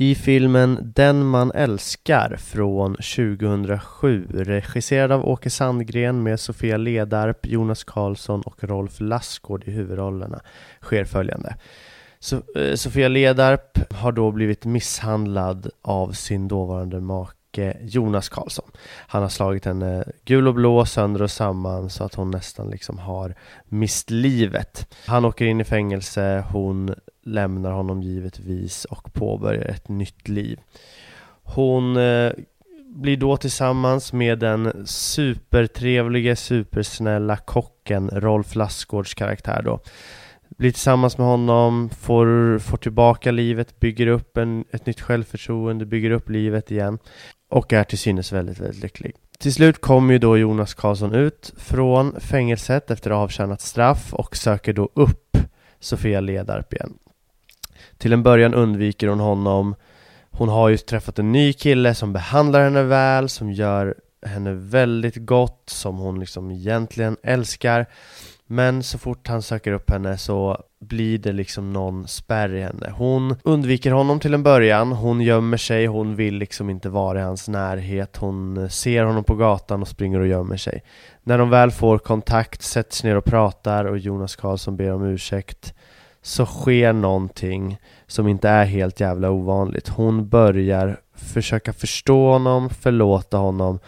I filmen Den man älskar från 2007 regisserad av Åke Sandgren med Sofia Ledarp, Jonas Karlsson och Rolf Lassgård i huvudrollerna sker följande. So eh, Sofia Ledarp har då blivit misshandlad av sin dåvarande make Jonas Karlsson. Han har slagit henne gul och blå, sönder och samman så att hon nästan liksom har mist livet. Han åker in i fängelse, hon lämnar honom givetvis och påbörjar ett nytt liv. Hon eh, blir då tillsammans med den supertrevlige, supersnälla kocken Rolf Lassgårds karaktär då. Blir tillsammans med honom, får, får tillbaka livet, bygger upp en, ett nytt självförtroende, bygger upp livet igen och är till synes väldigt, väldigt lycklig. Till slut kommer ju då Jonas Karlsson ut från fängelset efter avtjänat straff och söker då upp Sofia Ledarp igen. Till en början undviker hon honom. Hon har ju träffat en ny kille som behandlar henne väl, som gör henne väldigt gott, som hon liksom egentligen älskar. Men så fort han söker upp henne så blir det liksom någon spärr i henne. Hon undviker honom till en början, hon gömmer sig, hon vill liksom inte vara i hans närhet. Hon ser honom på gatan och springer och gömmer sig. När de väl får kontakt, sätts ner och pratar och Jonas Karlsson ber om ursäkt så sker någonting som inte är helt jävla ovanligt. Hon börjar försöka förstå honom, förlåta honom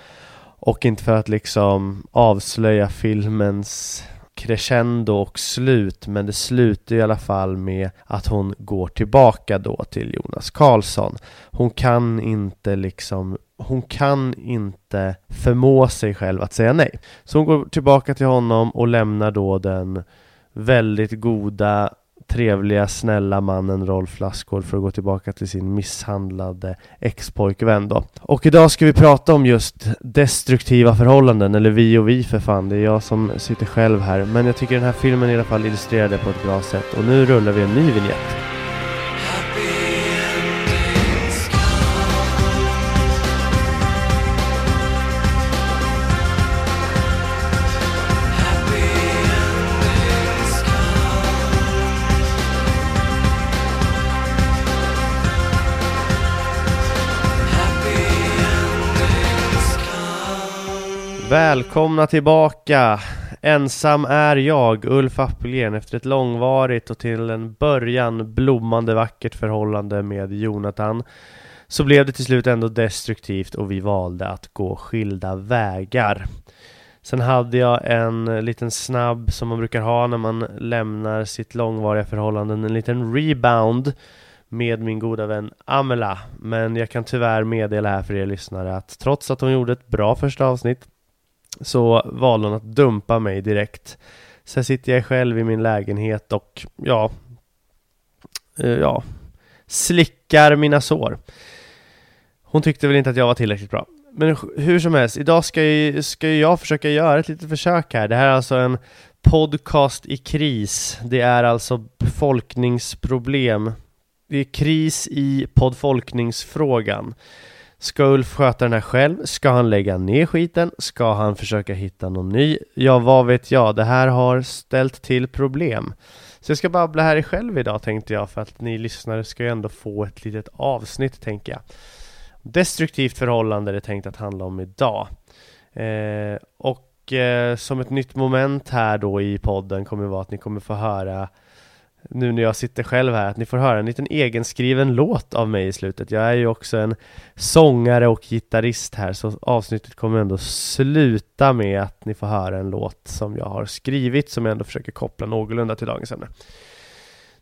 och inte för att liksom avslöja filmens crescendo och slut men det slutar i alla fall med att hon går tillbaka då till Jonas Karlsson. Hon kan inte liksom hon kan inte förmå sig själv att säga nej. Så hon går tillbaka till honom och lämnar då den väldigt goda trevliga, snälla mannen Rolf Lassgård för att gå tillbaka till sin misshandlade ex-pojkvän då. Och idag ska vi prata om just destruktiva förhållanden, eller vi och vi för fan, det är jag som sitter själv här. Men jag tycker den här filmen i alla fall illustrerar det på ett bra sätt. Och nu rullar vi en ny vignett. Välkomna tillbaka! Ensam är jag, Ulf Appelgren, efter ett långvarigt och till en början blommande vackert förhållande med Jonathan så blev det till slut ändå destruktivt och vi valde att gå skilda vägar. Sen hade jag en liten snabb som man brukar ha när man lämnar sitt långvariga förhållande, en liten rebound med min goda vän Amela. Men jag kan tyvärr meddela här för er lyssnare att trots att hon gjorde ett bra första avsnitt så valde hon att dumpa mig direkt. Sen sitter jag själv i min lägenhet och ja, eh, ja, slickar mina sår. Hon tyckte väl inte att jag var tillräckligt bra. Men hur som helst, idag ska, ju, ska jag försöka göra ett litet försök här. Det här är alltså en podcast i kris. Det är alltså befolkningsproblem. Det är kris i poddfolkningsfrågan. Ska Ulf sköta den här själv? Ska han lägga ner skiten? Ska han försöka hitta någon ny? Ja, vad vet jag? Det här har ställt till problem. Så jag ska babbla här själv idag tänkte jag för att ni lyssnare ska ju ändå få ett litet avsnitt tänker jag. Destruktivt förhållande är det tänkt att handla om idag. Eh, och eh, som ett nytt moment här då i podden kommer det vara att ni kommer få höra nu när jag sitter själv här, att ni får höra en liten egenskriven låt av mig i slutet. Jag är ju också en sångare och gitarrist här, så avsnittet kommer ändå sluta med att ni får höra en låt som jag har skrivit, som jag ändå försöker koppla någorlunda till dagens ämne.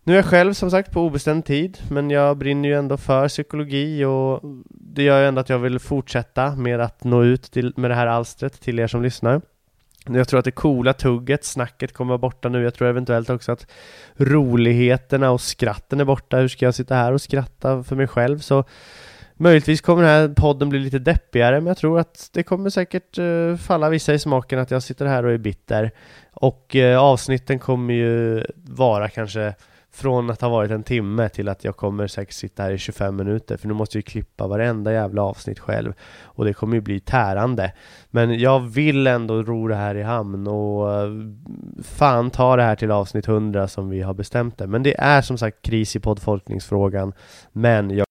Nu är jag själv som sagt på obestämd tid, men jag brinner ju ändå för psykologi och det gör ju ändå att jag vill fortsätta med att nå ut till, med det här alstret till er som lyssnar. Jag tror att det coola tugget, snacket kommer vara borta nu. Jag tror eventuellt också att roligheterna och skratten är borta. Hur ska jag sitta här och skratta för mig själv? Så möjligtvis kommer den här podden bli lite deppigare, men jag tror att det kommer säkert uh, falla vissa i smaken att jag sitter här och är bitter. Och uh, avsnitten kommer ju vara kanske från att ha varit en timme till att jag kommer säkert sitta här i 25 minuter för nu måste jag klippa varenda jävla avsnitt själv och det kommer ju bli tärande. Men jag vill ändå ro det här i hamn och eh, fan ta det här till avsnitt 100 som vi har bestämt det. Men det är som sagt kris i poddfolkningsfrågan men jag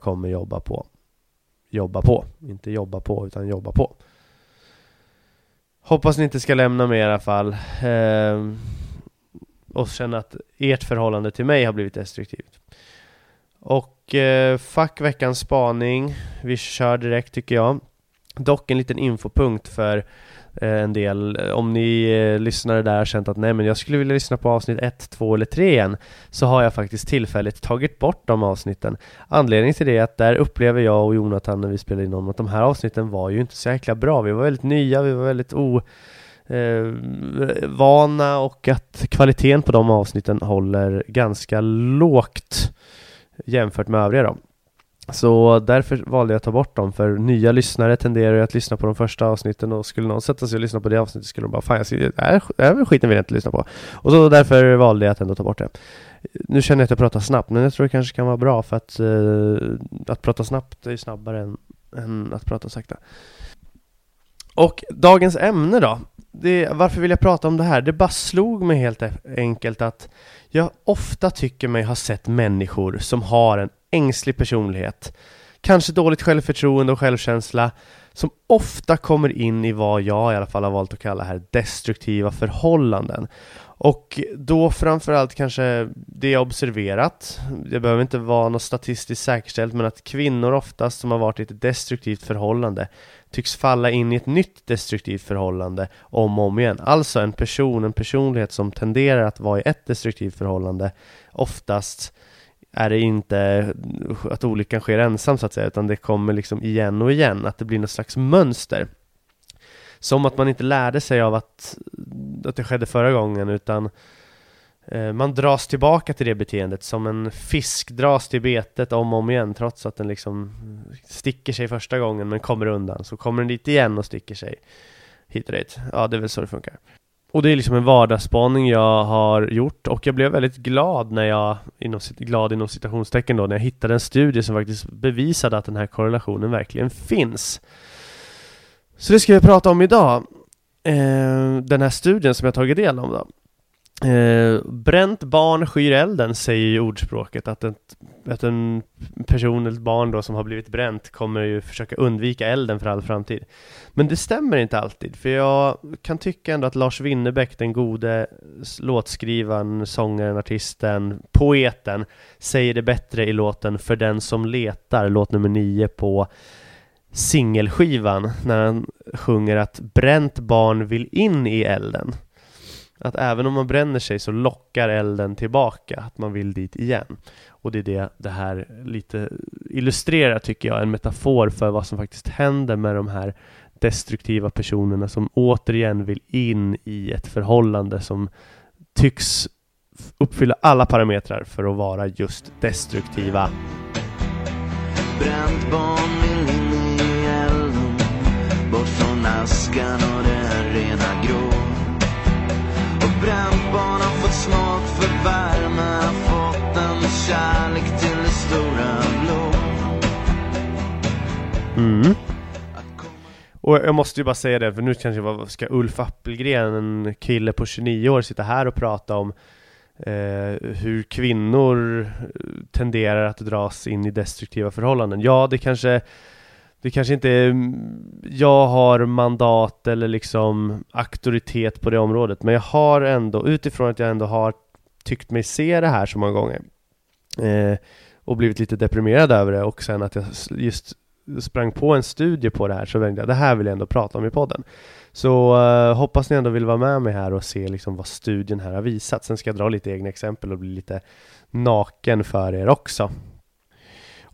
kommer jobba på. Jobba på, inte jobba på utan jobba på. Hoppas ni inte ska lämna mig i alla fall. Eh, och känna att ert förhållande till mig har blivit destruktivt. Och eh, fuck veckans spaning. Vi kör direkt tycker jag. Dock en liten infopunkt för eh, en del. Om ni eh, lyssnare där har känt att nej men jag skulle vilja lyssna på avsnitt 1, 2 eller 3 igen så har jag faktiskt tillfälligt tagit bort de avsnitten. Anledningen till det är att där upplever jag och Jonathan när vi spelar in dem att de här avsnitten var ju inte så jäkla bra. Vi var väldigt nya, vi var väldigt o eh, vana och att kvaliteten på de avsnitten håller ganska lågt jämfört med övriga då. Så därför valde jag att ta bort dem, för nya lyssnare tenderar ju att lyssna på de första avsnitten och skulle någon sätta sig och lyssna på det avsnittet skulle de bara Fan, jag ser, det här, det här skiten vill jag inte lyssna på. Och så därför valde jag att ändå ta bort det. Nu känner jag att jag pratar snabbt, men jag tror det kanske kan vara bra för att, eh, att prata snabbt är snabbare än, än att prata sakta. Och dagens ämne då? det, varför vill jag prata om det här? Det bara slog mig helt e-, enkelt att jag ofta tycker mig ha sett människor som har en ängslig personlighet, kanske dåligt självförtroende och självkänsla, som ofta kommer in i vad jag i alla fall har valt att kalla här destruktiva förhållanden. Och då framförallt kanske det jag observerat, det behöver inte vara något statistiskt säkerställt, men att kvinnor oftast som har varit i ett destruktivt förhållande tycks falla in i ett nytt destruktivt förhållande om och om igen. Alltså en person, en personlighet som tenderar att vara i ett destruktivt förhållande oftast är det inte att olyckan sker ensam så att säga, utan det kommer liksom igen och igen, att det blir något slags mönster. Som att man inte lärde sig av att, att det skedde förra gången, utan Eh, man dras tillbaka till det beteendet som en fisk dras till betet om och om igen trots att den liksom sticker sig första gången men kommer undan. Så kommer den dit igen och sticker sig hit och dit. Ja, det är väl så det funkar. Och det är liksom en vardagsspaning jag har gjort och jag blev väldigt glad när jag, inom, glad inom citationstecken då, när jag hittade en studie som faktiskt bevisade att den här korrelationen verkligen finns. Så det ska vi prata om idag. Eh, den här studien som jag tagit del av då. Eh, bränt barn skyr elden, säger ju ordspråket. Att, ett, att en person, ett barn då som har blivit bränt kommer ju försöka undvika elden för all framtid. Men det stämmer inte alltid, för jag kan tycka ändå att Lars Winnerbäck, den gode låtskrivaren, sångaren, artisten, poeten, säger det bättre i låten För den som letar, låt nummer nio på singelskivan, när han sjunger att bränt barn vill in i elden. Att även om man bränner sig så lockar elden tillbaka, att man vill dit igen. Och det är det det här lite illustrerar tycker jag, en metafor för vad som faktiskt händer med de här destruktiva personerna som återigen vill in i ett förhållande som tycks uppfylla alla parametrar för att vara just destruktiva. Bränt barn vill in i elden, bort från askan och det rena grå bränt barn har fått smak för värme Fått en kärlek till det stora blå Mm. Och jag måste ju bara säga det, för nu kanske jag ska Ulf Appelgren, en kille på 29 år, sitta här och prata om eh, hur kvinnor tenderar att dras in i destruktiva förhållanden. Ja, det kanske det kanske inte är mm, jag har mandat eller liksom auktoritet på det området men jag har ändå utifrån att jag ändå har tyckt mig se det här så många gånger eh, och blivit lite deprimerad över det och sen att jag just sprang på en studie på det här så tänkte jag det här vill jag ändå prata om i podden. Så uh, hoppas ni ändå vill vara med mig här och se liksom vad studien här har visat. Sen ska jag dra lite egna exempel och bli lite naken för er också.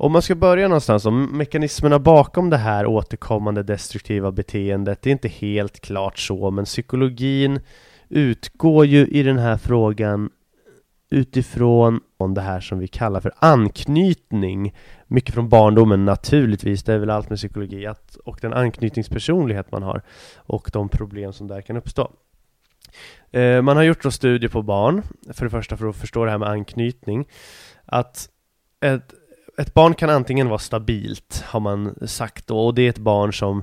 Om man ska börja någonstans, om mekanismerna bakom det här återkommande destruktiva beteendet, det är inte helt klart så, men psykologin utgår ju i den här frågan utifrån det här som vi kallar för anknytning. Mycket från barndomen naturligtvis, det är väl allt med psykologi, att, och den anknytningspersonlighet man har och de problem som där kan uppstå. Eh, man har gjort då studier på barn, för det första för att förstå det här med anknytning, att ett, ett barn kan antingen vara stabilt, har man sagt då, och det är ett barn som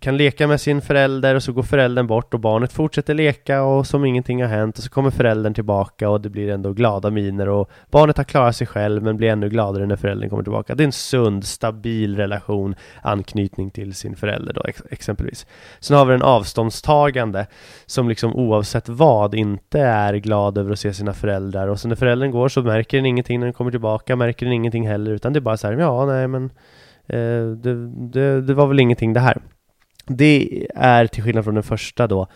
kan leka med sin förälder och så går föräldern bort och barnet fortsätter leka och som ingenting har hänt och så kommer föräldern tillbaka och det blir ändå glada miner och barnet har klarat sig själv men blir ännu gladare när föräldern kommer tillbaka. Det är en sund, stabil relation, anknytning till sin förälder då ex exempelvis. Sen har vi den avståndstagande som liksom oavsett vad inte är glad över att se sina föräldrar och så när föräldern går så märker den ingenting när den kommer tillbaka, märker den ingenting heller utan det är bara så här, ja nej men eh, det, det, det var väl ingenting det här. Det är till skillnad från den första då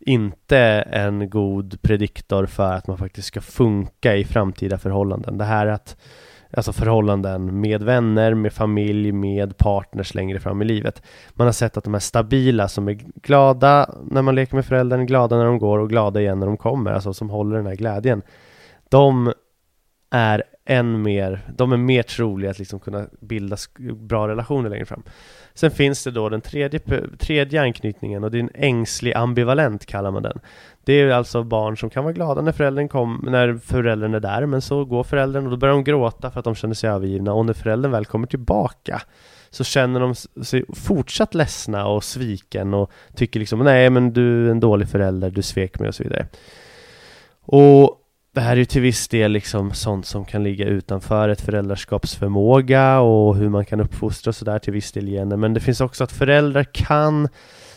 inte en god prediktor för att man faktiskt ska funka i framtida förhållanden. Det här att Alltså förhållanden med vänner, med familj, med partners längre fram i livet. Man har sett att de här stabila som är glada när man leker med föräldern, glada när de går och glada igen när de kommer, alltså som håller den här glädjen. De är än mer, de är mer troliga att liksom kunna bilda bra relationer längre fram. Sen finns det då den tredje, tredje anknytningen och det är en ängslig ambivalent kallar man den. Det är alltså barn som kan vara glada när föräldern, kom, när föräldern är där men så går föräldern och då börjar de gråta för att de känner sig övergivna och när föräldern väl kommer tillbaka så känner de sig fortsatt ledsna och sviken och tycker liksom nej men du är en dålig förälder, du svek mig och så vidare. Och det här är ju till viss del liksom sånt som kan ligga utanför ett föräldraskapsförmåga och hur man kan uppfostra och sådär till viss del gener. Men det finns också att föräldrar kan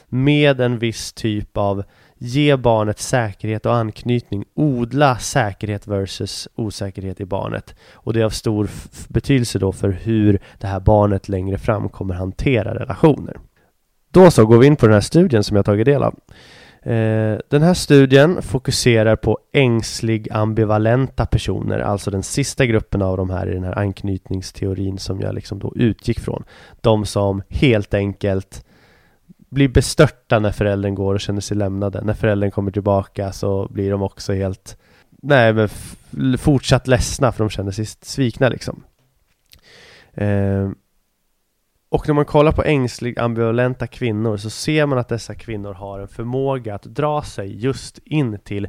med en viss typ av ge barnet säkerhet och anknytning, odla säkerhet versus osäkerhet i barnet. Och det är av stor betydelse då för hur det här barnet längre fram kommer hantera relationer. Då så går vi in på den här studien som jag tagit del av. Eh, den här studien fokuserar på ängslig ambivalenta personer, alltså den sista gruppen av de här i den här anknytningsteorin som jag liksom då utgick från. De som helt enkelt blir bestörta när föräldern går och känner sig lämnade. När föräldern kommer tillbaka så blir de också helt Nej men fortsatt ledsna för de känner sig svikna liksom. Eh, och när man kollar på ängslig ambivalenta kvinnor så ser man att dessa kvinnor har en förmåga att dra sig just in till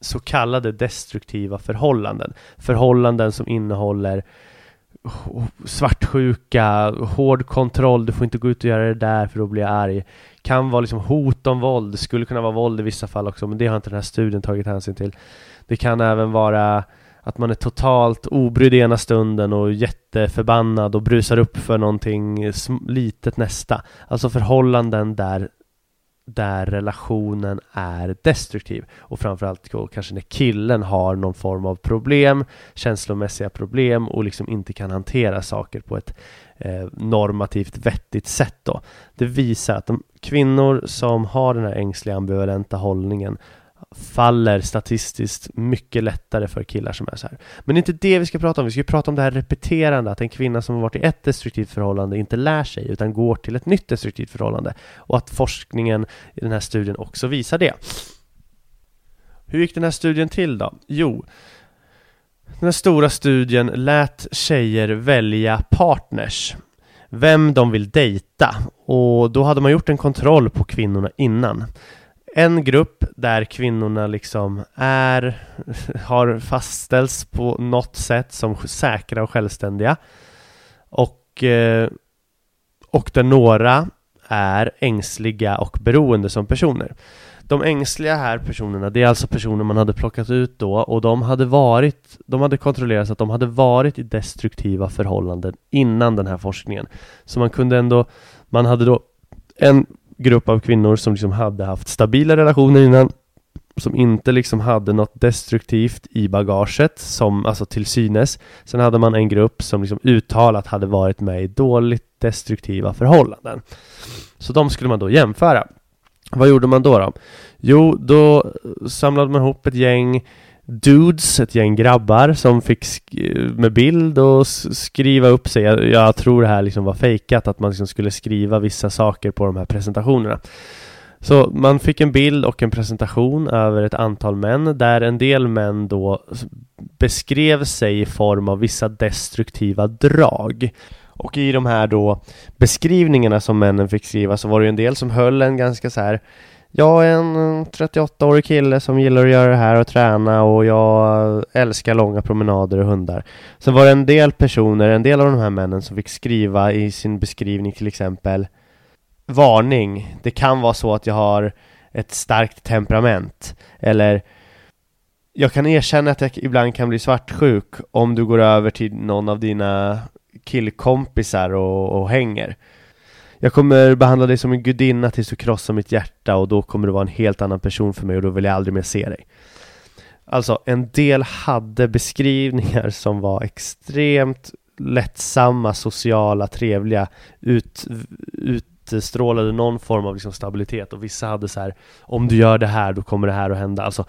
så kallade destruktiva förhållanden. Förhållanden som innehåller svartsjuka, hård kontroll, du får inte gå ut och göra det där för då blir jag arg. Kan vara liksom hot om våld, skulle kunna vara våld i vissa fall också, men det har inte den här studien tagit hänsyn till. Det kan även vara att man är totalt obrydd ena stunden och jätteförbannad och brusar upp för någonting litet nästa. Alltså förhållanden där, där relationen är destruktiv. Och framförallt kanske när killen har någon form av problem, känslomässiga problem och liksom inte kan hantera saker på ett eh, normativt vettigt sätt då. Det visar att de kvinnor som har den här ängsliga ambivalenta hållningen faller statistiskt mycket lättare för killar som är så här. Men det är inte det vi ska prata om, vi ska prata om det här repeterande, att en kvinna som har varit i ett destruktivt förhållande inte lär sig utan går till ett nytt destruktivt förhållande och att forskningen i den här studien också visar det. Hur gick den här studien till då? Jo, den här stora studien lät tjejer välja partners vem de vill dejta och då hade man gjort en kontroll på kvinnorna innan en grupp där kvinnorna liksom är, har fastställts på något sätt som säkra och självständiga och, eh, och där några är ängsliga och beroende som personer. De ängsliga här personerna, det är alltså personer man hade plockat ut då och de hade varit, de hade kontrollerat att de hade varit i destruktiva förhållanden innan den här forskningen. Så man kunde ändå, man hade då en grupp av kvinnor som liksom hade haft stabila relationer innan som inte liksom hade något destruktivt i bagaget, som, alltså till synes. Sen hade man en grupp som liksom uttalat hade varit med i dåligt destruktiva förhållanden. Så de skulle man då jämföra. Vad gjorde man då? då? Jo, då samlade man ihop ett gäng dudes, ett gäng grabbar som fick med bild och skriva upp sig. Jag, jag, tror det här liksom var fejkat, att man liksom skulle skriva vissa saker på de här presentationerna. Så man fick en bild och en presentation över ett antal män där en del män då beskrev sig i form av vissa destruktiva drag. Och i de här då beskrivningarna som männen fick skriva så var det en del som höll en ganska så här jag är en 38-årig kille som gillar att göra det här och träna och jag älskar långa promenader och hundar. Sen var det en del personer, en del av de här männen som fick skriva i sin beskrivning till exempel Varning, det kan vara så att jag har ett starkt temperament. Eller Jag kan erkänna att jag ibland kan bli svartsjuk om du går över till någon av dina killkompisar och, och hänger jag kommer behandla dig som en gudinna tills du krossar mitt hjärta och då kommer du vara en helt annan person för mig och då vill jag aldrig mer se dig. Alltså, en del hade beskrivningar som var extremt lättsamma, sociala, trevliga, ut, utstrålade någon form av liksom stabilitet och vissa hade så här om du gör det här då kommer det här att hända. Alltså,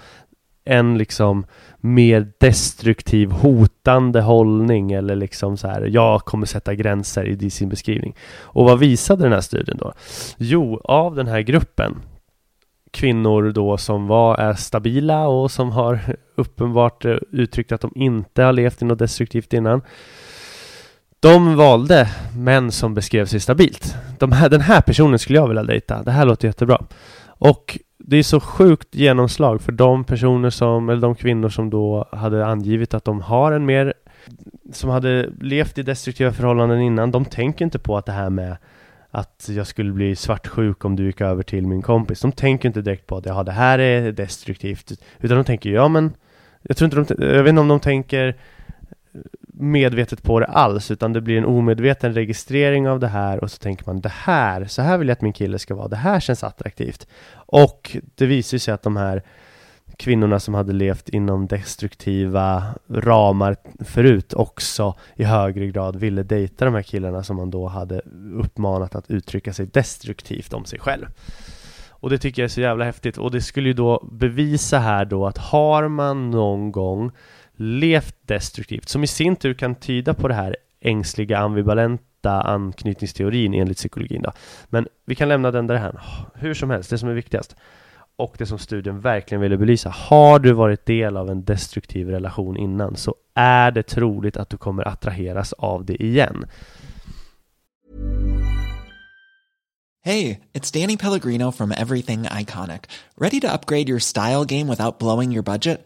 en liksom mer destruktiv, hotande hållning eller liksom så här, jag kommer sätta gränser i sin beskrivning. Och vad visade den här studien då? Jo, av den här gruppen kvinnor då som var, är stabila och som har uppenbart eh, uttryckt att de inte har levt i något destruktivt innan. De valde män som beskrev sig stabilt. De här, den här personen skulle jag vilja dejta. Det här låter jättebra. Och det är så sjukt genomslag för de personer som, eller de kvinnor som då hade angivit att de har en mer som hade levt i destruktiva förhållanden innan, de tänker inte på att det här med att jag skulle bli svartsjuk om du gick över till min kompis. De tänker inte direkt på att ja, det här är destruktivt, utan de tänker ja men jag tror inte de, jag vet inte om de tänker medvetet på det alls, utan det blir en omedveten registrering av det här och så tänker man det här, så här vill jag att min kille ska vara, det här känns attraktivt. Och det visar sig att de här kvinnorna som hade levt inom destruktiva ramar förut också i högre grad ville dejta de här killarna som man då hade uppmanat att uttrycka sig destruktivt om sig själv. Och det tycker jag är så jävla häftigt och det skulle ju då bevisa här då att har man någon gång levt destruktivt, som i sin tur kan tyda på det här ängsliga rätta anknytningsteorin enligt psykologin då. Men vi kan lämna den där här. Hur som helst, det som är viktigast och det som studien verkligen ville belysa. Har du varit del av en destruktiv relation innan så är det troligt att du kommer attraheras av det igen. Hej, it's Danny Pellegrino from Everything Iconic. Ready to upgrade your style game without blowing your budget?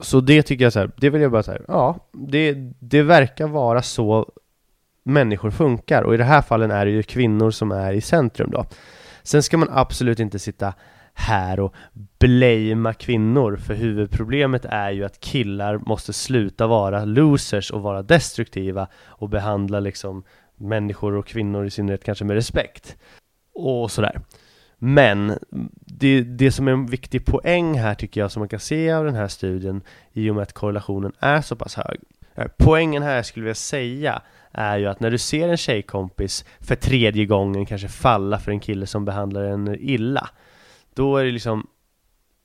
Så det tycker jag så här, det vill jag bara säga, ja, det, det verkar vara så människor funkar och i det här fallen är det ju kvinnor som är i centrum då. Sen ska man absolut inte sitta här och blamea kvinnor för huvudproblemet är ju att killar måste sluta vara losers och vara destruktiva och behandla liksom människor och kvinnor i synnerhet kanske med respekt och sådär. Men det, det som är en viktig poäng här tycker jag som man kan se av den här studien i och med att korrelationen är så pass hög. Eh, poängen här jag skulle vilja säga är ju att när du ser en tjejkompis för tredje gången kanske falla för en kille som behandlar en illa Då är det liksom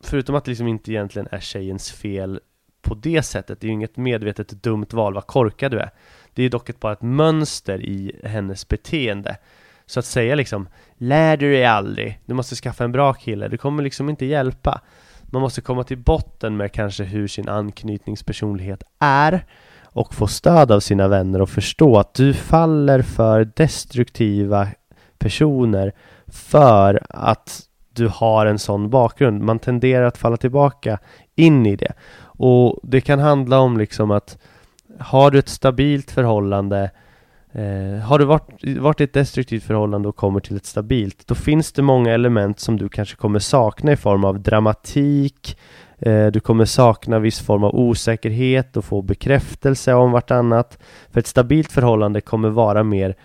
Förutom att det liksom inte egentligen är tjejens fel på det sättet, det är ju inget medvetet dumt val, vad korkad du är Det är dock ett, bara ett mönster i hennes beteende så att säga liksom Lär du dig aldrig, du måste skaffa en bra kille, det kommer liksom inte hjälpa Man måste komma till botten med kanske hur sin anknytningspersonlighet är och få stöd av sina vänner och förstå att du faller för destruktiva personer för att du har en sån bakgrund. Man tenderar att falla tillbaka in i det. Och det kan handla om liksom att har du ett stabilt förhållande eh, har du varit, varit i ett destruktivt förhållande och kommer till ett stabilt, då finns det många element som du kanske kommer sakna i form av dramatik, Eh, du kommer sakna viss form av osäkerhet och få bekräftelse om vartannat. För ett stabilt förhållande kommer vara mer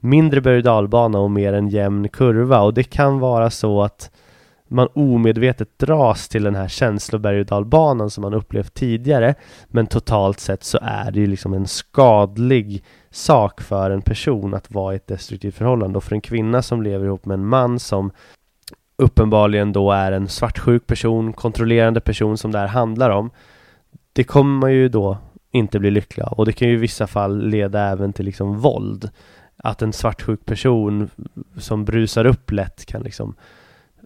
mindre berg och och mer en jämn kurva och det kan vara så att man omedvetet dras till den här känsloberg och dalbanan som man upplevt tidigare men totalt sett så är det ju liksom en skadlig sak för en person att vara i ett destruktivt förhållande. Och för en kvinna som lever ihop med en man som uppenbarligen då är en svartsjuk person, kontrollerande person som det här handlar om Det kommer man ju då inte bli lycklig av. Och det kan ju i vissa fall leda även till liksom våld. Att en svartsjuk person som brusar upp lätt kan liksom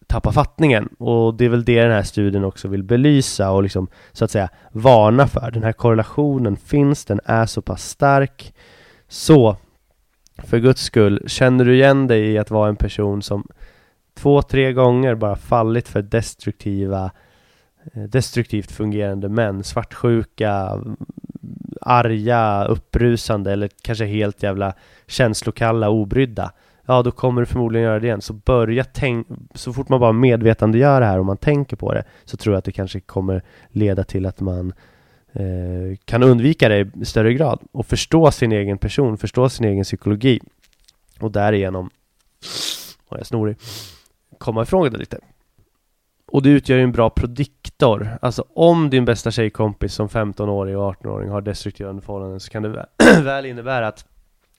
tappa fattningen. Och det är väl det den här studien också vill belysa och liksom så att säga varna för. Den här korrelationen finns, den? Är så pass stark? Så för guds skull, känner du igen dig i att vara en person som två, tre gånger bara fallit för destruktiva eh, destruktivt fungerande män, svartsjuka, arga, upprusande eller kanske helt jävla känslokalla, obrydda Ja, då kommer du förmodligen göra det igen. Så börja tänk, så fort man bara medvetandegör det här och man tänker på det så tror jag att det kanske kommer leda till att man eh, Eh, kan undvika det i större grad och förstå sin egen person, förstå sin egen psykologi och därigenom, och jag snorig komma ifrån det lite. Och det utgör ju en bra prediktor. Alltså om din bästa tjejkompis som 15-åring och 18-åring har destruktiva förhållanden så kan det väl innebära att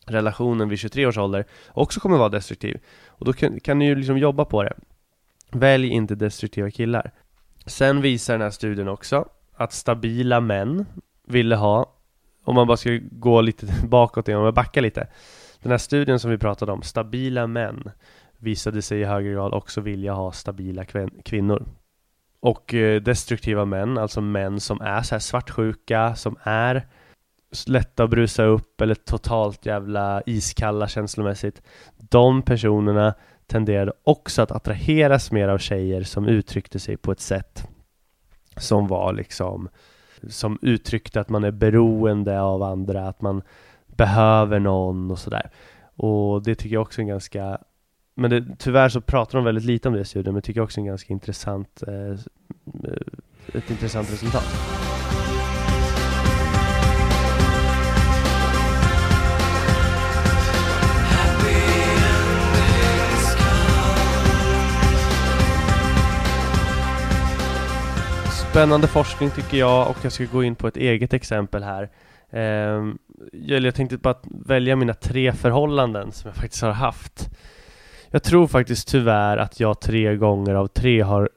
relationen vid 23 års ålder också kommer vara destruktiv. Och då kan, kan ni ju liksom jobba på det. Välj inte destruktiva killar. Sen visar den här studien också att stabila män ville ha, om man bara ska gå lite bakåt, om man backar lite. Den här studien som vi pratade om, stabila män visade sig i högre grad också vilja ha stabila kvinnor. Och eh, destruktiva män, alltså män som är så här svartsjuka, som är lätta att brusa upp eller totalt jävla iskalla känslomässigt. De personerna tenderade också att attraheras mer av tjejer som uttryckte sig på ett sätt som var liksom som uttryckte att man är beroende av andra, att man behöver någon och sådär. Och det tycker jag också är en ganska men det, tyvärr så pratar de väldigt lite om det i studien, men tycker jag också är en ganska intressant eh, eh ett intressant resultat. Spännande forskning tycker jag och jag ska gå in på ett eget exempel här. Ehm, jag tänkte bara välja mina tre förhållanden som jag faktiskt har haft. Jag tror faktiskt tyvärr att jag tre gånger av tre har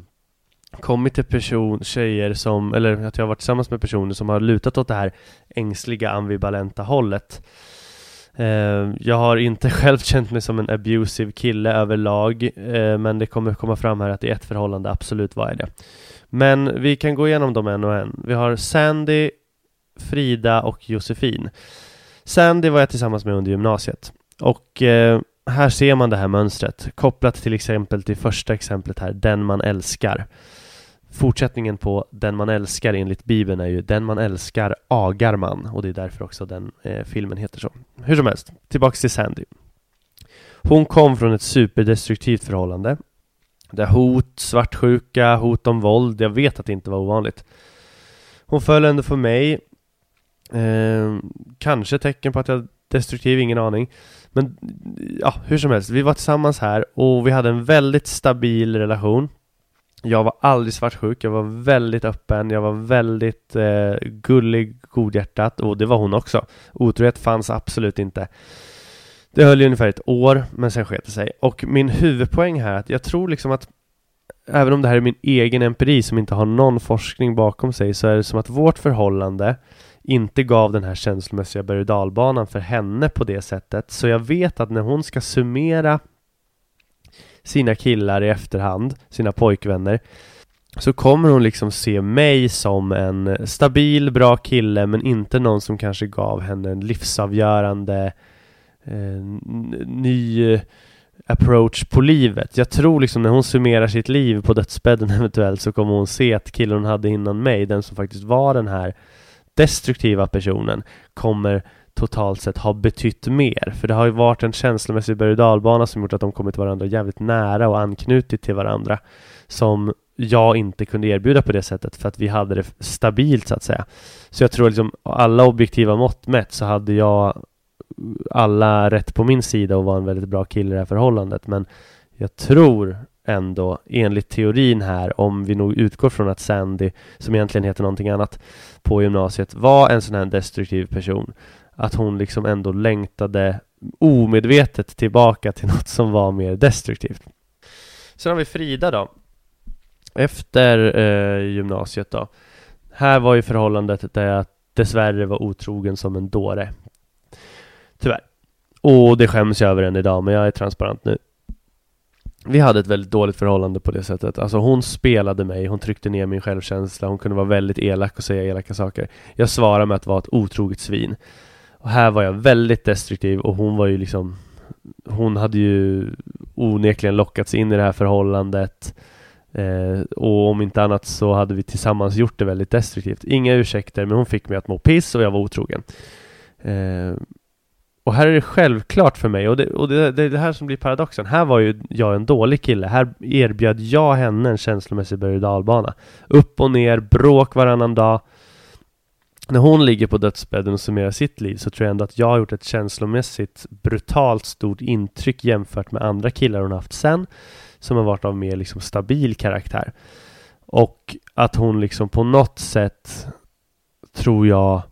kommit till person, tjejer som, eller att jag har varit tillsammans med personer som har lutat åt det här ängsliga ambivalenta hållet. Ehm, jag har inte själv känt mig som en abusive kille överlag, eh, men det kommer komma fram här att i ett förhållande absolut var jag det. Men vi kan gå igenom dem en och en. Vi har Sandy, Frida och Josefin. Sandy var jag tillsammans med under gymnasiet. Och eh, här ser man det här mönstret kopplat till exempel till första exemplet här, den man älskar. Fortsättningen på den man älskar enligt Bibeln är ju den man älskar agar man och det är därför också den eh, filmen heter så. Hur som helst, tillbaks till Sandy. Hon kom från ett superdestruktivt förhållande. Där hot, svartsjuka, hot om våld, jag vet att det inte var ovanligt. Hon föll ändå för mig. Eh, kanske tecken på att jag är destruktiv, ingen aning. Men ja, hur som helst, vi var tillsammans här och vi hade en väldigt stabil relation. Jag var aldrig svartsjuk, jag var väldigt öppen, jag var väldigt eh, gullig, godhjärtat och det var hon också. Otrohet fanns absolut inte. Det höll ju ungefär ett år, men sen sket det sig. Och min huvudpoäng här är att jag tror liksom att även om det här är min egen empiri som inte har någon forskning bakom sig så är det som att vårt förhållande inte gav den här känslomässiga berg och dalbanan för henne på det sättet. Så jag vet att när hon ska summera sina killar i efterhand, sina pojkvänner, så kommer hon liksom se mig som en stabil, bra kille men inte någon som kanske gav henne en livsavgörande eh, ny approach på livet. Jag tror liksom när hon summerar sitt liv på dödsbädden eventuellt så kommer hon se att killen hon hade innan mig, den som faktiskt var den här destruktiva personen, kommer totalt sett har betytt mer. För det har ju varit en känslomässig berg och som gjort att de kommit varandra jävligt nära och anknutit till varandra. Som jag inte kunde erbjuda på det sättet för att vi hade det stabilt så att säga. Så jag tror liksom alla objektiva mått mätt så hade jag alla rätt på min sida och var en väldigt bra kille i det här förhållandet. Men jag tror ändå, enligt teorin här, om vi nog utgår från att Sandy, som egentligen heter någonting annat, på gymnasiet var en sån här destruktiv person, att hon liksom ändå längtade omedvetet tillbaka till något som var mer destruktivt. Sen har vi Frida då. Efter eh, gymnasiet då. Här var ju förhållandet där jag dessvärre var otrogen som en dåre. Tyvärr. Och det skäms jag över än idag, men jag är transparent nu. Vi hade ett väldigt dåligt förhållande på det sättet. Alltså hon spelade mig, hon tryckte ner min självkänsla, hon kunde vara väldigt elak och säga elaka saker. Jag svarade med att vara ett otroget svin. Och här var jag väldigt destruktiv och hon var ju liksom Hon hade ju onekligen lockats in i det här förhållandet eh, Och om inte annat så hade vi tillsammans gjort det väldigt destruktivt Inga ursäkter men hon fick mig att må piss och jag var otrogen eh, och här är det självklart för mig, och, det, och det, det är det här som blir paradoxen. Här var ju jag en dålig kille. Här erbjöd jag henne en känslomässig berg och dalbana. Upp och ner, bråk varannan dag. När hon ligger på dödsbädden och summerar sitt liv så tror jag ändå att jag har gjort ett känslomässigt brutalt stort intryck jämfört med andra killar hon haft sen. Som har varit av mer liksom stabil karaktär. Och att hon liksom på något sätt tror jag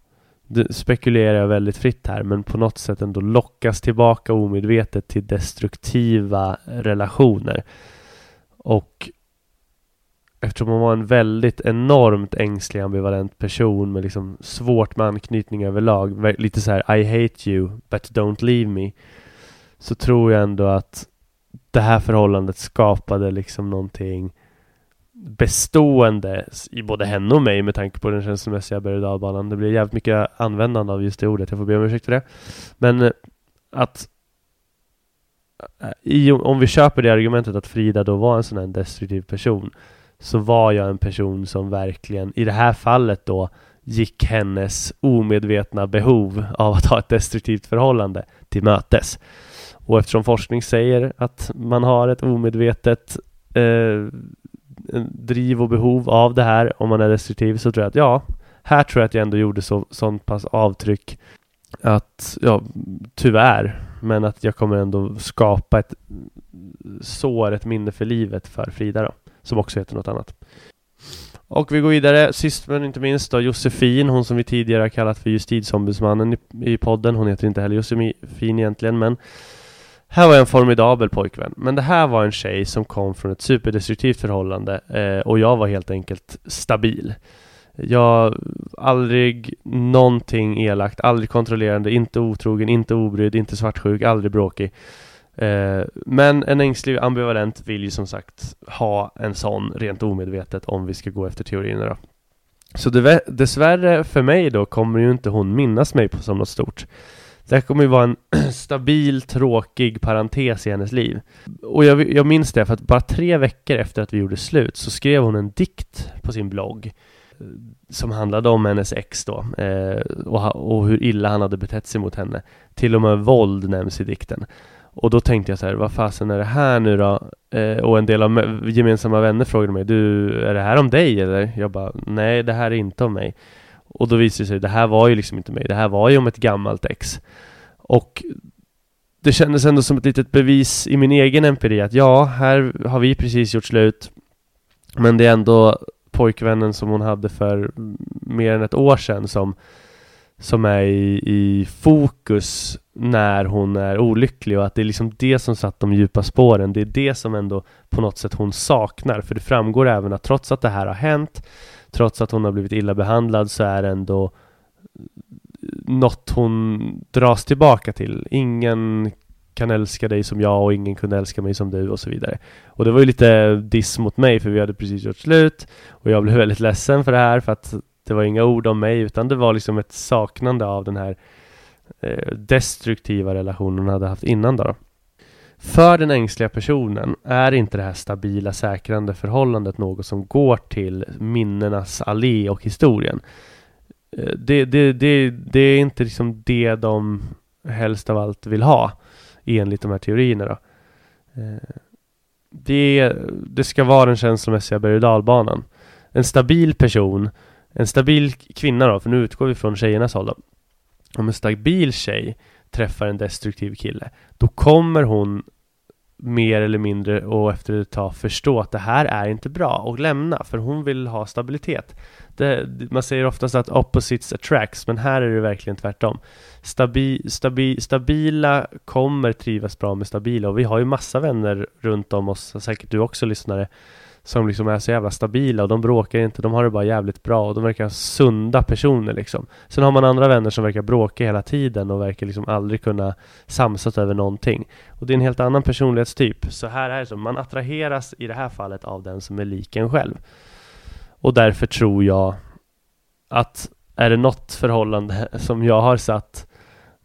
det spekulerar jag väldigt fritt här, men på något sätt ändå lockas tillbaka omedvetet till destruktiva relationer. Och eftersom hon var en väldigt enormt ängslig ambivalent person med liksom svårt med anknytning överlag, lite så här I hate you but don't leave me, så tror jag ändå att det här förhållandet skapade liksom någonting bestående i både henne och mig med tanke på den känslomässiga berg och dalbanan. Det blir jävligt mycket användande av just det ordet, jag får be om ursäkt för det. Men eh, att eh, i, om vi köper det argumentet att Frida då var en sån här destruktiv person så var jag en person som verkligen, i det här fallet då, gick hennes omedvetna behov av att ha ett destruktivt förhållande till mötes. Och eftersom forskning säger att man har ett omedvetet eh, driv och behov av det här om man är destruktiv, så tror jag att ja, här tror jag att jag ändå gjorde så, sånt pass avtryck att, ja, tyvärr, men att jag kommer ändå skapa ett sår, ett minne för livet för Frida då, som också heter något annat. Och vi går vidare, sist men inte minst då Josefin, hon som vi tidigare har kallat för justitieombudsmannen i, i podden. Hon heter inte heller Josefin egentligen, men här var jag en formidabel pojkvän, men det här var en tjej som kom från ett superdestruktivt förhållande eh, och jag var helt enkelt stabil. Jag aldrig någonting elakt, aldrig kontrollerande, inte otrogen, inte obrydd, inte svartsjuk, aldrig bråkig. Eh, men en ängslig ambivalent vill ju som sagt ha en sån rent omedvetet om vi ska gå efter teorierna då. Så dessvärre för mig då kommer ju inte hon minnas mig på som något stort. Det här kommer ju vara en stabil, tråkig parentes i hennes liv. Och jag, jag minns det för att bara tre veckor efter att vi gjorde slut så skrev hon en dikt på sin blogg eh, som handlade om hennes ex då eh, och, och hur illa han hade betett sig mot henne. Till och med våld nämns i dikten. Och då tänkte jag så här, vad fasen är det här nu då? Eh, och en del av gemensamma vänner frågade mig, du, är det här om dig eller? Jag bara, nej det här är inte om mig. Och då visade det sig, det här var ju liksom inte mig, det här var ju om ett gammalt ex. Och det kändes ändå som ett litet bevis i min egen empiri att ja, här har vi precis gjort slut. Men det är ändå pojkvännen som hon hade för mer än ett år sedan som, som är i, i fokus när hon är olycklig och att det är liksom det som satt de djupa spåren. Det är det som ändå på något sätt hon saknar. För det framgår även att trots att det här har hänt, trots att hon har blivit illa behandlad så är det ändå något hon dras tillbaka till. Ingen kan älska dig som jag och ingen kunde älska mig som du och så vidare. Och det var ju lite diss mot mig för vi hade precis gjort slut och jag blev väldigt ledsen för det här för att det var inga ord om mig utan det var liksom ett saknande av den här Eh, destruktiva relationen hon hade haft innan då. För den ängsliga personen är inte det här stabila säkrande förhållandet något som går till minnenas allé och historien. Eh, det, det, det, det är inte liksom det de helst av allt vill ha enligt de här teorierna. Då. Eh, det, det ska vara den känslomässiga berg och dalbanan. En stabil person, en stabil kvinna då, för nu utgår vi från tjejernas håll då. Om en stabil tjej träffar en destruktiv kille, då kommer hon mer eller mindre och efter ett tag förstå att det här är inte bra och lämna för hon vill ha stabilitet. Det, man säger oftast att opposites attracts men här är det verkligen tvärtom. Stabi, stabi, stabila kommer trivas bra med stabila och vi har ju massa vänner runt om oss, säkert du också lyssnare, som liksom är så jävla stabila och de bråkar inte, de har det bara jävligt bra och de verkar sunda personer liksom. Sen har man andra vänner som verkar bråka hela tiden och verkar liksom aldrig kunna samsas över någonting. Och det är en helt annan personlighetstyp. Så här är det så, man attraheras i det här fallet av den som är lik en själv. Och därför tror jag att är det något förhållande som jag har satt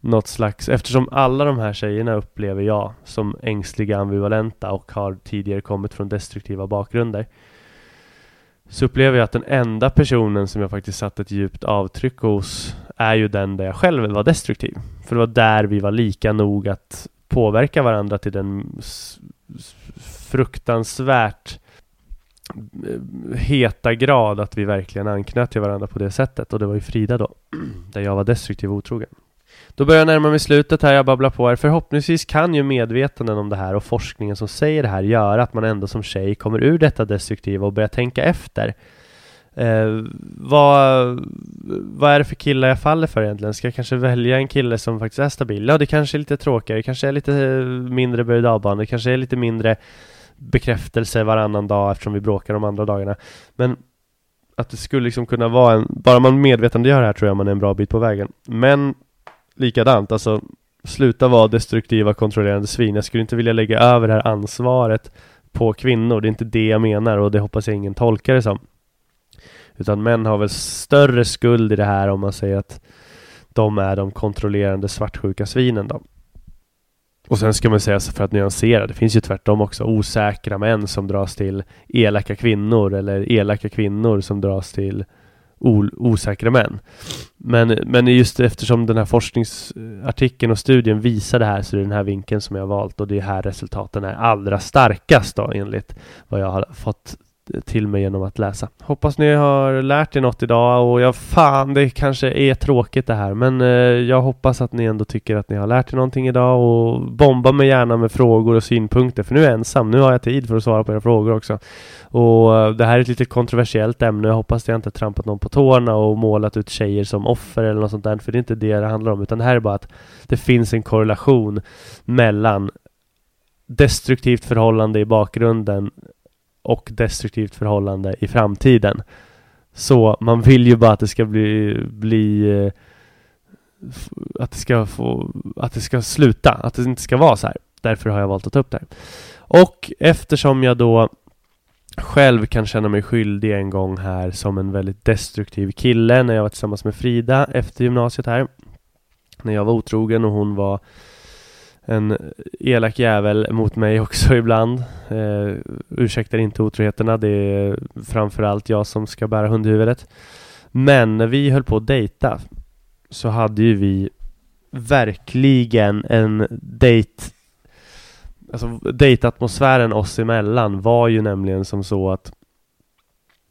något slags, eftersom alla de här tjejerna upplever jag som ängsliga, ambivalenta och har tidigare kommit från destruktiva bakgrunder så upplever jag att den enda personen som jag faktiskt satt ett djupt avtryck hos är ju den där jag själv var destruktiv. För det var där vi var lika nog att påverka varandra till den fruktansvärt eh, heta grad att vi verkligen anknöt till varandra på det sättet och det var ju Frida då, där jag var destruktiv och otrogen. Då börjar jag närma mig slutet här, jag babblar på här. Förhoppningsvis kan ju medvetanden om det här och forskningen som säger det här göra att man ändå som tjej kommer ur detta destruktiva och börjar tänka efter. Eh, vad, vad är det för killar jag faller för egentligen? Ska jag kanske välja en kille som faktiskt är stabil? Ja, det kanske är lite tråkigare, det kanske är lite eh, mindre berg det kanske är lite mindre bekräftelse varannan dag eftersom vi bråkar de andra dagarna. Men att det skulle liksom kunna vara en, bara man medvetandegör det här tror jag man är en bra bit på vägen. Men likadant, alltså sluta vara destruktiva kontrollerande svin. Jag skulle inte vilja lägga över det här ansvaret på kvinnor. Det är inte det jag menar och det hoppas jag ingen tolkar det som. Utan män har väl större skuld i det här om man säger att de är de kontrollerande svartsjuka svinen då. Och sen ska man säga så för att nyansera, det finns ju tvärtom också osäkra män som dras till elaka kvinnor eller elaka kvinnor som dras till osäkra män. Men, men just eftersom den här forskningsartikeln och studien visar det här så är det den här vinkeln som jag har valt och det är här resultaten är allra starkast då enligt vad jag har fått till mig genom att läsa. Hoppas ni har lärt er något idag och jag fan, det kanske är tråkigt det här, men eh, jag hoppas att ni ändå tycker att ni har lärt er någonting idag och bomba mig gärna med frågor och synpunkter, för nu är jag ensam. Nu har jag tid för att svara på era frågor också. Och eh, det här är ett lite kontroversiellt ämne. Jag hoppas att jag inte trampat någon på tårna och målat ut tjejer som offer eller något sånt där, för det är inte det det handlar om, utan det här är bara att det finns en korrelation mellan destruktivt förhållande i bakgrunden och destruktivt förhållande i framtiden. Så man vill ju bara att det ska bli, bli eh, att det ska få, att det ska sluta, att det inte ska vara så här. Därför har jag valt att ta upp det här. Och eftersom jag då själv kan känna mig skyldig en gång här som en väldigt destruktiv kille när jag var tillsammans med Frida efter gymnasiet här. När jag var otrogen och hon var en elak jävel mot mig också ibland. Eh, ursäktar inte otroheterna, det är framförallt jag som ska bära hundhuvudet. Men när vi höll på att dejta så hade ju vi verkligen en dejt Alltså dejtatmosfären oss emellan var ju nämligen som så att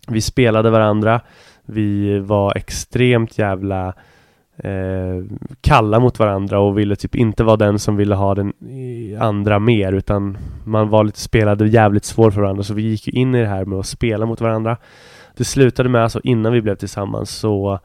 Vi spelade varandra Vi var extremt jävla eh, kalla mot varandra och ville typ inte vara den som ville ha den andra mer utan man var lite spelade jävligt svår för varandra. Så vi gick in i det här med att spela mot varandra. Det slutade med alltså innan vi blev tillsammans så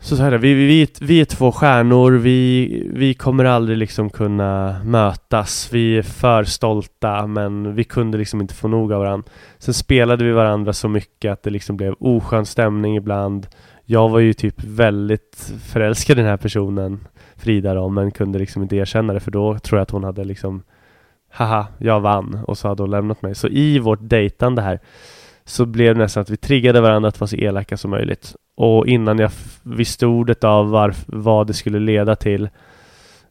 så så här, vi, vi, vi är två stjärnor, vi, vi kommer aldrig liksom kunna mötas, vi är för stolta men vi kunde liksom inte få nog av varandra. Sen spelade vi varandra så mycket att det liksom blev oskön stämning ibland jag var ju typ väldigt förälskad i den här personen Frida då, men kunde liksom inte erkänna det för då tror jag att hon hade liksom Haha, jag vann och så hade hon lämnat mig. Så i vårt dejtande här så blev det nästan att vi triggade varandra att vara så elaka som möjligt. Och innan jag visste ordet av varf- vad det skulle leda till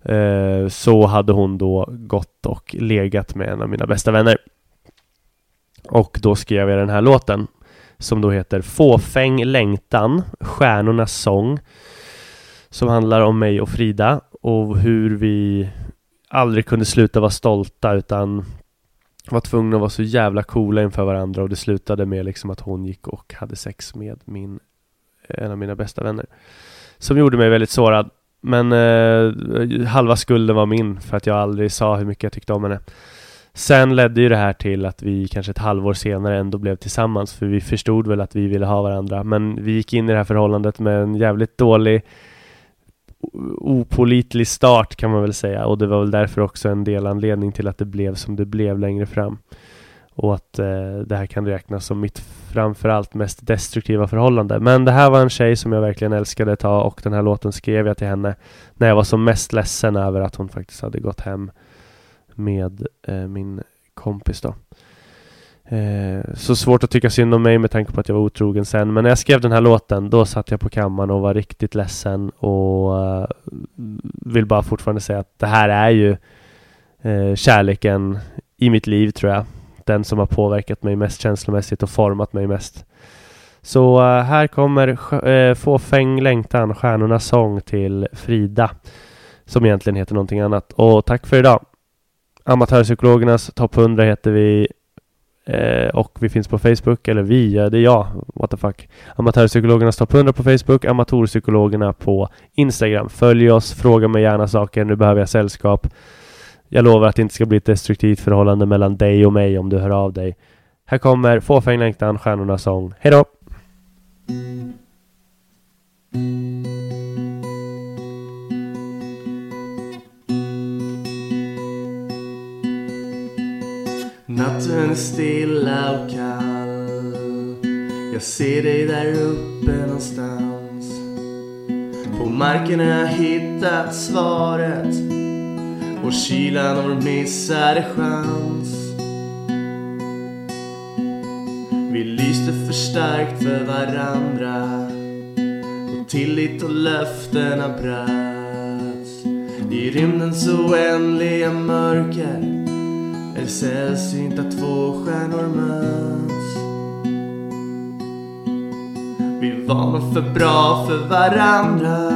eh, så hade hon då gått och legat med en av mina bästa vänner. Och då skrev jag den här låten som då heter Fåfäng längtan, Stjärnornas sång som handlar om mig och Frida och hur vi aldrig kunde sluta vara stolta utan var tvungna att vara så jävla coola inför varandra och det slutade med liksom att hon gick och hade sex med min en av mina bästa vänner som gjorde mig väldigt sårad. Men eh, halva skulden var min för att jag aldrig sa hur mycket jag tyckte om henne. Sen ledde ju det här till att vi kanske ett halvår senare ändå blev tillsammans för vi förstod väl att vi ville ha varandra. Men vi gick in i det här förhållandet med en jävligt dålig opolitlig start kan man väl säga. Och det var väl därför också en del anledning till att det blev som det blev längre fram. Och att eh, det här kan räknas som mitt framförallt mest destruktiva förhållande. Men det här var en tjej som jag verkligen älskade ett tag och den här låten skrev jag till henne när jag var som mest ledsen över att hon faktiskt hade gått hem med eh, min kompis då. Eh, så svårt att tycka synd om mig med tanke på att jag var otrogen sen. Men när jag skrev den här låten, då satt jag på kammaren och var riktigt ledsen och eh, vill bara fortfarande säga att det här är ju eh, kärleken i mitt liv tror jag. Den som har påverkat mig mest känslomässigt och format mig mest. Så uh, här kommer uh, Fåfäng längtan, Stjärnornas sång till Frida. Som egentligen heter någonting annat. Och tack för idag! Amatörpsykologernas topp 100 heter vi eh, och vi finns på Facebook, eller vi, det är jag, what the fuck. Amatörpsykologernas topp 100 på Facebook, Amatörpsykologerna på Instagram. Följ oss, fråga mig gärna saker, nu behöver jag sällskap. Jag lovar att det inte ska bli ett destruktivt förhållande mellan dig och mig om du hör av dig. Här kommer Fåfäng längtan, Stjärnornas sång. Hejdå! Natten är stilla och kall. Jag ser dig där uppe någonstans. På marken har jag hittat svaret. Och kylan vår missade chans. Vi lyste för starkt för varandra. Och tillit och löftena bröts I rymdens oändliga mörker är det sällsynt att två stjärnor möts. Vi var nog för bra för varandra.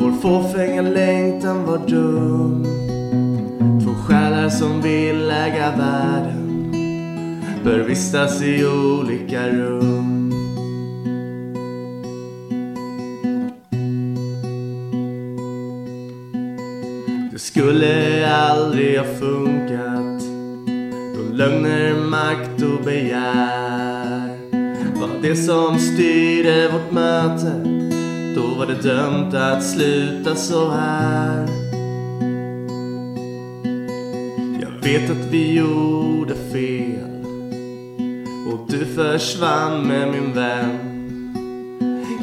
Vår fåfänga längtan var dum. Två själar som vill äga världen Bör vistas i olika rum. Det skulle aldrig ha funkat lögner, makt och begär. Var det som styrde vårt möte Då var det dömt att sluta så här. Jag vet att vi gjorde fel Och du försvann med min vän.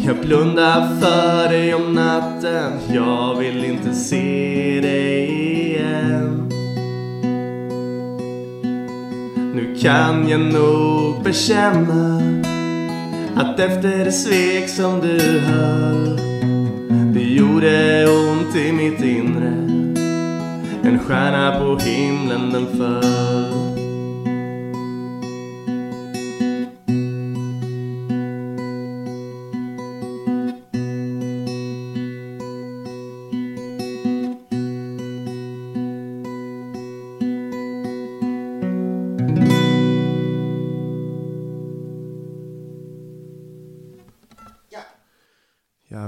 Jag blundar för dig om natten Jag vill inte se dig kan jag nog bekänna Att efter det svek som du höll Det gjorde ont i mitt inre. En stjärna på himlen den föll